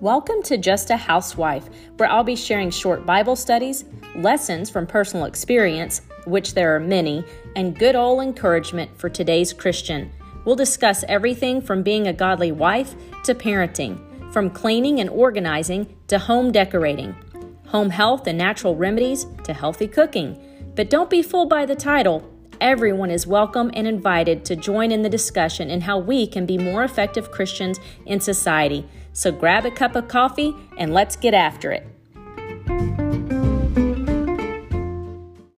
Welcome to Just a Housewife, where I'll be sharing short Bible studies, lessons from personal experience, which there are many, and good old encouragement for today's Christian. We'll discuss everything from being a godly wife to parenting, from cleaning and organizing to home decorating, home health and natural remedies to healthy cooking. But don't be fooled by the title. Everyone is welcome and invited to join in the discussion and how we can be more effective Christians in society. So grab a cup of coffee and let's get after it.